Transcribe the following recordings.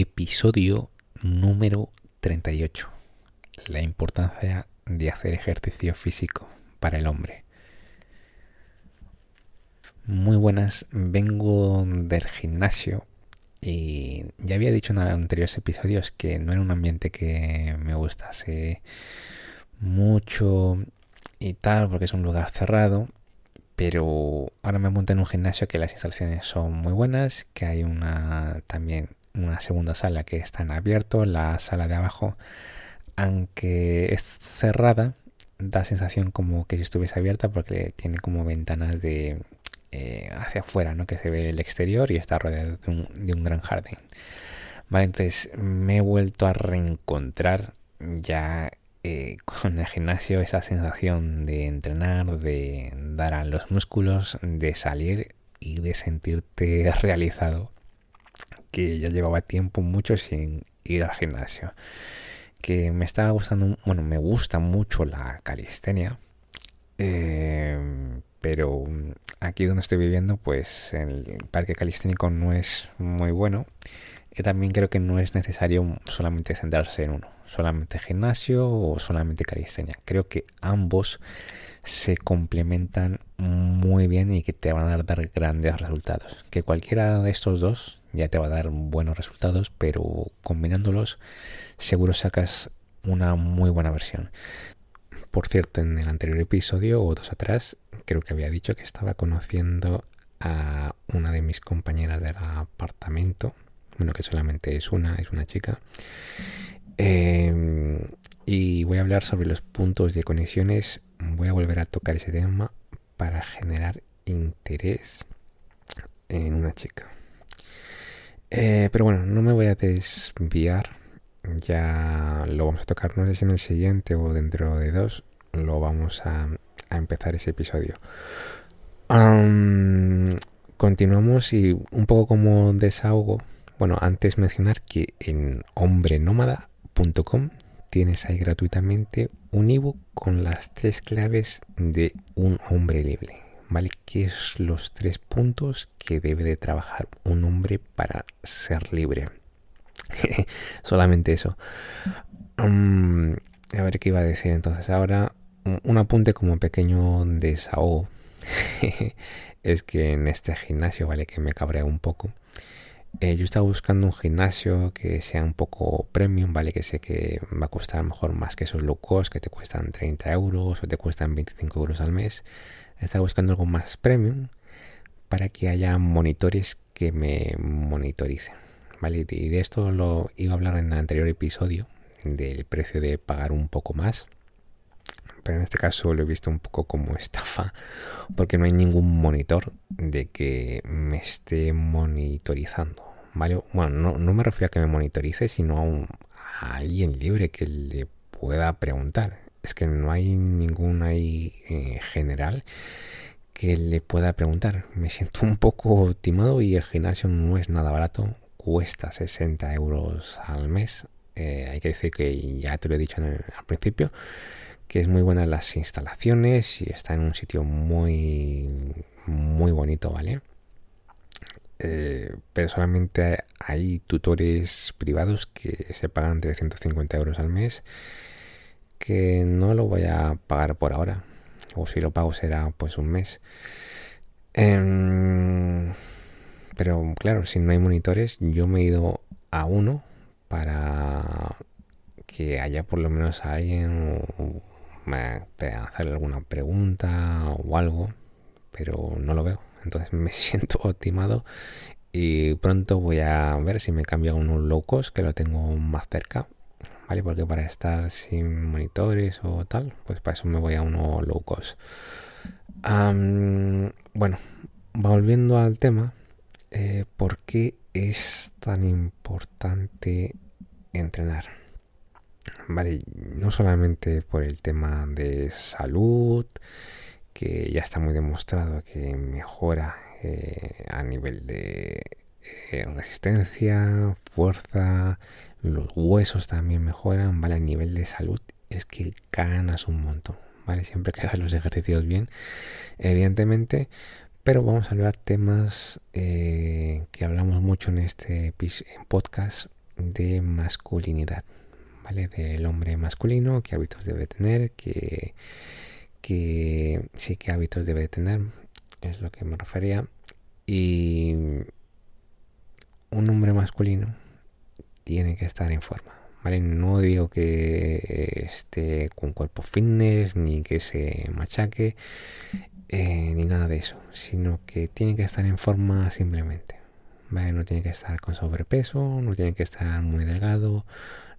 episodio número 38. La importancia de hacer ejercicio físico para el hombre. Muy buenas, vengo del gimnasio y ya había dicho en anteriores episodios que no era un ambiente que me gustase mucho y tal, porque es un lugar cerrado. Pero ahora me monté en un gimnasio que las instalaciones son muy buenas, que hay una también una segunda sala que está en abierto, la sala de abajo, aunque es cerrada, da sensación como que si estuviese abierta porque tiene como ventanas de eh, hacia afuera, ¿no? Que se ve el exterior y está rodeado de un, de un gran jardín. Vale, entonces me he vuelto a reencontrar ya eh, con el gimnasio esa sensación de entrenar, de dar a los músculos, de salir y de sentirte realizado que ya llevaba tiempo mucho sin ir al gimnasio. Que me estaba gustando, bueno, me gusta mucho la calistenia. Eh, pero aquí donde estoy viviendo, pues el parque calisténico no es muy bueno. Y también creo que no es necesario solamente centrarse en uno, solamente gimnasio o solamente calistenia. Creo que ambos se complementan muy bien y que te van a dar grandes resultados. Que cualquiera de estos dos ya te va a dar buenos resultados, pero combinándolos seguro sacas una muy buena versión. Por cierto, en el anterior episodio o dos atrás, creo que había dicho que estaba conociendo a una de mis compañeras del apartamento, bueno, que solamente es una, es una chica. Em, y voy a hablar sobre los puntos de conexiones. Voy a volver a tocar ese tema para generar interés en una chica. Eh, pero bueno, no me voy a desviar. Ya lo vamos a tocar, no sé si en el siguiente o dentro de dos, lo vamos a, empezar ese episodio. continuamos y un poco como desahogo. Bueno, antes mencionar que en hombrenómada.com tienes ahí gratuitamente un ebook con las tres claves de un hombre libre. ¿Vale? ¿Qué es los tres puntos que debe de trabajar un hombre para ser libre? Solamente eso. Mm, a ver qué iba a decir entonces. Ahora, un apunte como pequeño desahogo. es que en este gimnasio, ¿vale? Que me cabrea un poco. Eh, yo estaba buscando un gimnasio que sea un poco premium, ¿vale? Que sé que va a costar mejor más que esos low cost que te cuestan 30 euros o te cuestan 25 euros al mes. Estaba buscando algo más premium para que haya monitores que me monitoricen. ¿vale? Y de esto lo iba a hablar en el anterior episodio, del precio de pagar un poco más. Pero en este caso lo he visto un poco como estafa, porque no hay ningún monitor de que me esté monitorizando. ¿vale? Bueno, no, me refiero a que me monitorice, sino a, un, a alguien libre que le pueda preguntar es que no hay ningún ahí eh, general que le pueda preguntar. Me siento un poco timado y el gimnasio no es nada barato, cuesta 60 euros al mes. Eh, hay que decir que ya te lo he dicho al principio, que es muy buena las instalaciones y está en un sitio muy, muy bonito, ¿vale? Eh, pero solamente hay tutores privados que se pagan 350 euros al mes que no lo voy a pagar por ahora. O si lo pago será pues un mes. Em, pero claro, si no hay monitores, yo me he ido a uno para que haya por lo menos alguien hacer alguna pregunta o algo, pero no lo veo. Entonces me siento optimado y pronto voy a ver si me cambio a uno low cost que lo tengo más cerca ¿vale? Porque para estar sin monitores o tal, pues para eso me voy a uno low cost. bueno, volviendo al tema, eh, ¿por qué es tan importante entrenar? Vale, no solamente por el tema de salud, que ya está muy demostrado que mejora eh, a nivel de eh, resistencia, fuerza, los huesos también mejoran, ¿vale? A nivel de salud es que ganas un montón, ¿vale? Siempre que hagas los ejercicios bien, evidentemente, pero vamos a hablar temas eh, que hablamos mucho en este podcast de masculinidad, ¿vale? Del hombre masculino, qué hábitos debe tener, qué, sí, qué hábitos debe tener, es lo que me refería. Y un hombre masculino tiene que estar en forma. No digo que esté con cuerpo fitness, ni que se machaque, eh, ni nada de eso, sino que tiene que estar en forma simplemente. No tiene que estar con sobrepeso, no tiene que estar muy delgado,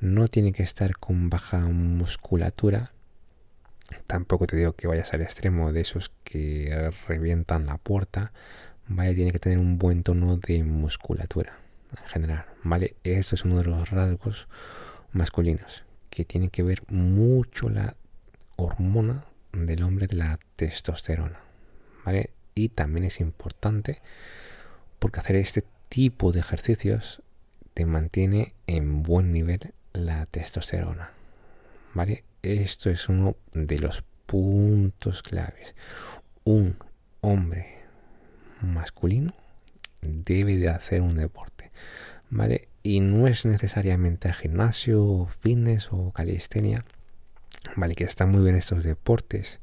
no tiene que estar con baja musculatura. Tampoco te digo que vayas al extremo de esos que revientan la puerta. Tiene que tener un buen tono de musculatura en general. Vale, eso es uno de los rasgos masculinos que tiene que ver mucho la hormona del hombre de la testosterona. ¿Vale? Y también es importante porque hacer este tipo de ejercicios te mantiene en buen nivel la testosterona. ¿Vale? Esto es uno de los puntos claves. Un hombre masculino debe de hacer un deporte. ¿Vale? Y no es necesariamente gimnasio, fitness o calistenia Vale, que están muy bien estos deportes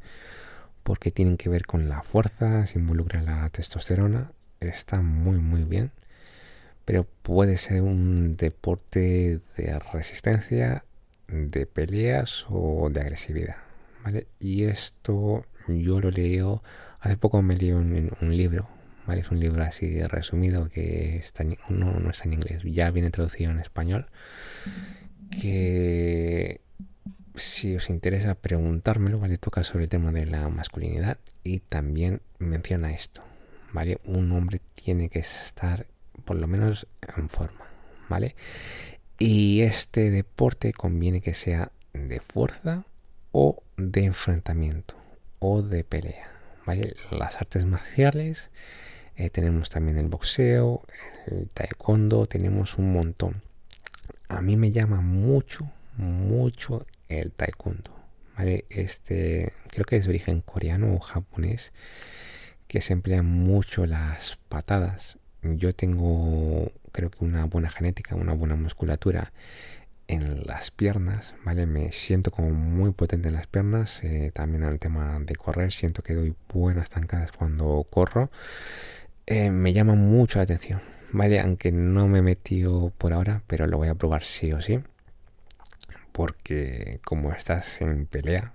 porque tienen que ver con la fuerza, se involucra la testosterona, está muy muy bien, pero puede ser un deporte de resistencia, de peleas o de agresividad, ¿vale? Y esto yo lo leo, hace poco me leí un, un libro, ¿vale? Es un libro así resumido que está no, no está en inglés, ya viene traducido en español, que si os interesa preguntármelo, ¿vale? Toca sobre el tema de la masculinidad y también menciona esto, ¿vale? Un hombre tiene que estar por lo menos en forma, ¿vale? Y este deporte conviene que sea de fuerza o de enfrentamiento o de pelea, ¿vale? Las artes marciales, eh, tenemos también el boxeo, el taekwondo, tenemos un montón. A mí me llama mucho, mucho el taekwondo. ¿vale? Este creo que es de origen coreano o japonés que se emplean mucho las patadas. Yo tengo creo que una buena genética, una buena musculatura en las piernas, ¿vale? Me siento como muy potente en las piernas. Eh, también al tema de correr, siento que doy buenas zancadas cuando corro. Eh, me llama mucho la atención, ¿vale? Aunque no me he metido por ahora, pero lo voy a probar sí o sí porque como estás en pelea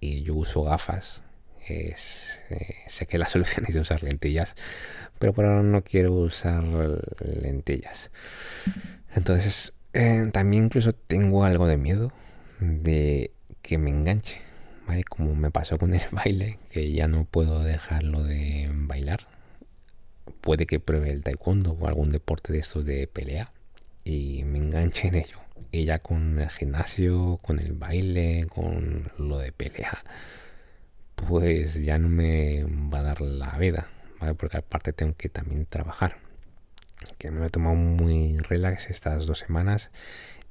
y yo uso gafas, eh, sé que la solución es usar lentillas, pero por ahora no quiero usar lentillas. Entonces, eh, también incluso tengo algo de miedo de que me enganche, ¿vale? Como me pasó con el baile, que ya no puedo dejarlo de bailar. Puede que pruebe el taekwondo o algún deporte de estos de pelea y me enganche en ello y ya con el gimnasio, con el baile, con lo de pelea, pues ya no me va a dar la vida, ¿vale? Porque aparte tengo que también trabajar. Que me lo he tomado muy relax estas dos semanas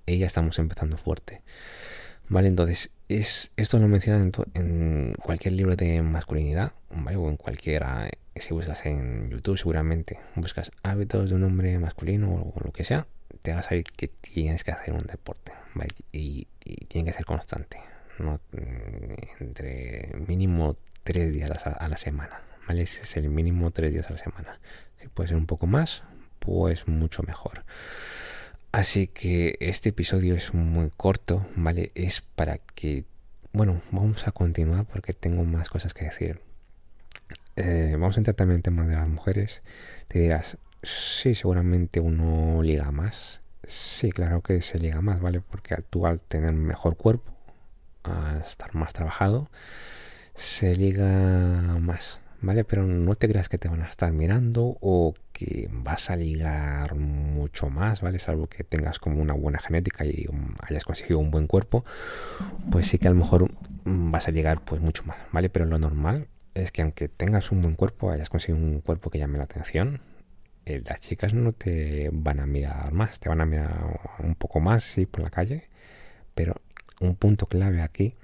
y ya estamos empezando fuerte. Vale, entonces, es, esto lo mencionan en, cualquier libro de masculinidad, ¿vale? O en cualquiera, eh, si buscas en YouTube seguramente, buscas hábitos de un hombre masculino o lo que sea, te vas a ver que tienes que hacer un deporte y, tiene que ser constante. Mm, entre mínimo tres días a la, semana. ¿vale? Ese es el mínimo tres días a la semana. Si puede ser un poco más, pues mucho mejor. Así que este episodio es muy corto, ¿vale? Es para que... Bueno, vamos a continuar porque tengo más cosas que decir. Eh, vamos a entrar también en temas de las mujeres. Te dirás, Sí, seguramente uno liga más. Sí, claro que se liga más, ¿vale? Porque tú al tener mejor cuerpo, a estar más trabajado, se liga más, ¿vale? Pero no te creas que te van a estar mirando o vas a ligar mucho más, ¿vale? Salvo que tengas como una buena genética y hayas conseguido un buen cuerpo, pues sí que a lo mejor vas a llegar pues mucho más, ¿vale? Pero lo normal es que aunque tengas un buen cuerpo, hayas conseguido un cuerpo que llame la atención, eh, las chicas no te van a mirar más, te van a mirar un poco más, sí, por la calle, pero un punto clave aquí,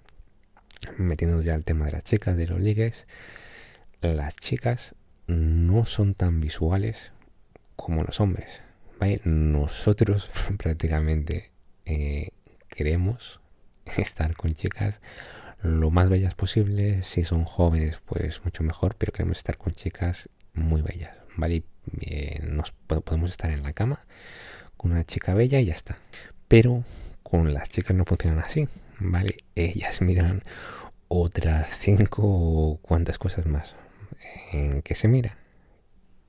metiendo ya el tema de las chicas, de los ligues, las chicas no son tan visuales como los hombres, ¿vale? Nosotros prácticamente eh, queremos estar con chicas lo más bellas posible. Si son jóvenes, pues mucho mejor, pero queremos estar con chicas muy bellas, ¿vale? Eh, nos podemos estar en la cama con una chica bella y ya está. Pero con las chicas no funcionan así, ¿vale? Ellas miran otras cinco o cuantas cosas más. ¿En qué se mira?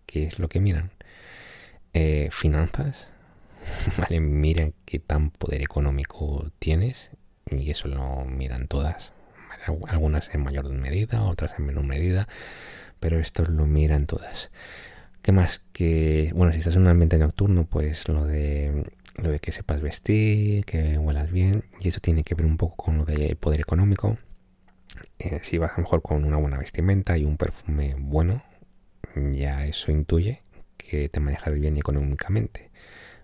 ¿Qué es lo que miran? Eh, finanzas, ¿vale? Miran qué tan poder económico tienes y eso lo miran todas. Algunas en mayor medida, otras en menor medida, pero esto lo miran todas. ¿Qué más? Que, bueno, si estás en un ambiente nocturno, pues lo de, lo de que sepas vestir, que huelas bien, y eso tiene que ver un poco con lo del poder económico. Eh, si vas a lo mejor con una buena vestimenta y un perfume bueno, ya eso intuye que te manejas bien económicamente.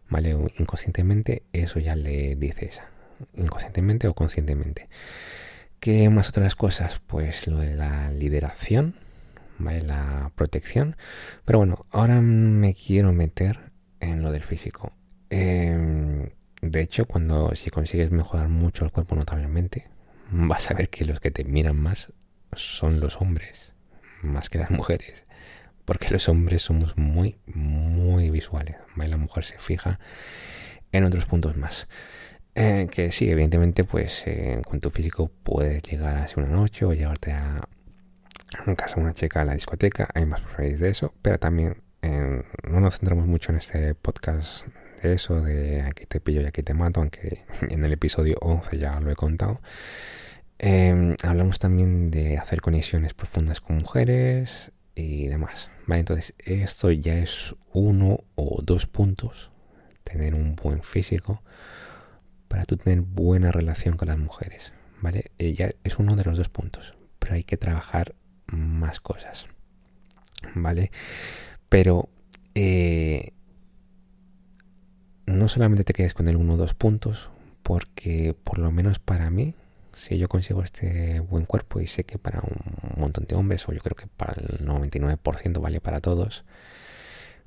¿Vale? inconscientemente eso ya le dices, inconscientemente o conscientemente. ¿Qué más otras cosas? Pues lo de la lideración, ¿vale? La protección. Pero bueno, ahora me quiero meter en lo del físico. Em, de hecho, cuando si consigues mejorar mucho el cuerpo notablemente, vas a ver que los que te miran más son los hombres, más que las mujeres. Porque los hombres somos muy, muy visuales. La mujer se fija en otros puntos más. Eh, que sí, evidentemente, pues eh, con tu físico puedes llegar a una noche o llevarte a, en casa una chica a la discoteca, hay más probabilidades de eso, pero también no nos centramos mucho en este podcast eso, de aquí te pillo y aquí te mato, aunque en el episodio 11 ya lo he contado. Em, hablamos también de hacer conexiones profundas con mujeres y demás. Vale, entonces esto ya es uno o dos puntos, tener un buen físico para tú tener buena relación con las mujeres. ¿Vale? Ya es uno de los dos puntos, pero hay que trabajar más cosas. ¿Vale? Pero eh, no solamente te quedes con el uno o dos puntos, porque por lo menos para mí, si yo consigo este buen cuerpo y sé que para un montón de hombres, o yo creo que para el 99% vale para todos,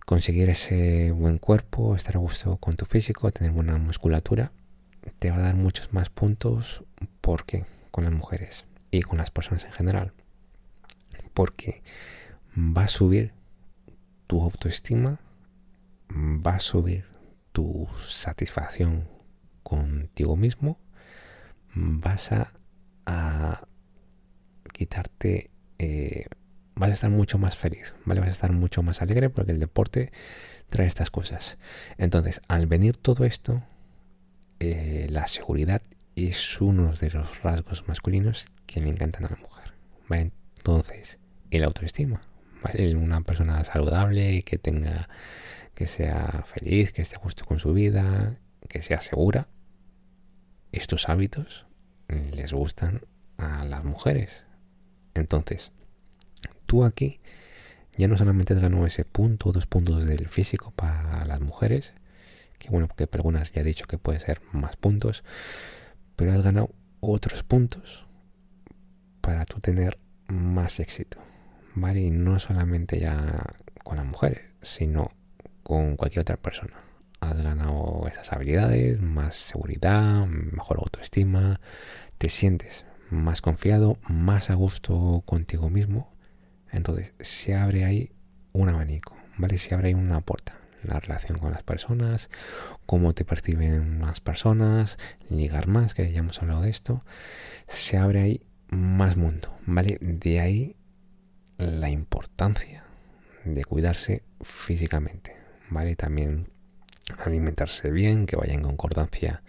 conseguir ese buen cuerpo, estar a gusto con tu físico, tener buena musculatura, te va a dar muchos más puntos. Porque con las mujeres y con las personas en general. Porque va a subir tu autoestima, va a subir tu satisfacción contigo mismo, vas a, quitarte, eh, vas a estar mucho más feliz, ¿vale? Vas a estar mucho más alegre porque el deporte trae estas cosas. Entonces, al venir todo esto, eh, la seguridad es uno de los rasgos masculinos que le encantan a la mujer. ¿vale? Entonces, la autoestima. Una persona saludable que tenga, que sea feliz, que esté justo con su vida, que sea segura. Estos hábitos les gustan a las mujeres. Entonces, tú aquí ya no solamente has ganado ese punto, dos puntos del físico para las mujeres, que bueno, porque algunas ya he dicho que puede ser más puntos, pero has ganado otros puntos para tú tener más éxito. ¿vale? Y no solamente ya con las mujeres, sino con cualquier otra persona. Has ganado esas habilidades, más seguridad, mejor autoestima, te sientes más confiado, más a gusto contigo mismo. Entonces se abre ahí un abanico, ¿vale? Se abre ahí una puerta. La relación con las personas, cómo te perciben las personas, ligar más, que ya hemos hablado de esto. Se abre ahí más mundo, ¿vale? De ahí la importancia de cuidarse físicamente, ¿vale? También alimentarse bien, que vaya en concordancia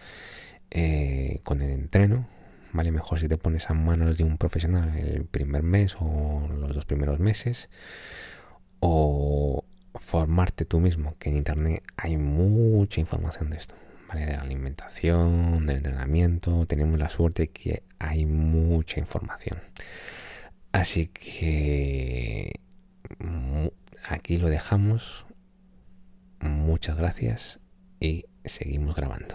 eh, con el entreno, ¿vale? Mejor si te pones a manos de un profesional el primer mes o los dos primeros meses, o formarte tú mismo, que en internet hay mucha información de esto, ¿vale? De la alimentación, del entrenamiento, tenemos la suerte que hay mucha información. Así que aquí lo dejamos. Muchas gracias y seguimos grabando.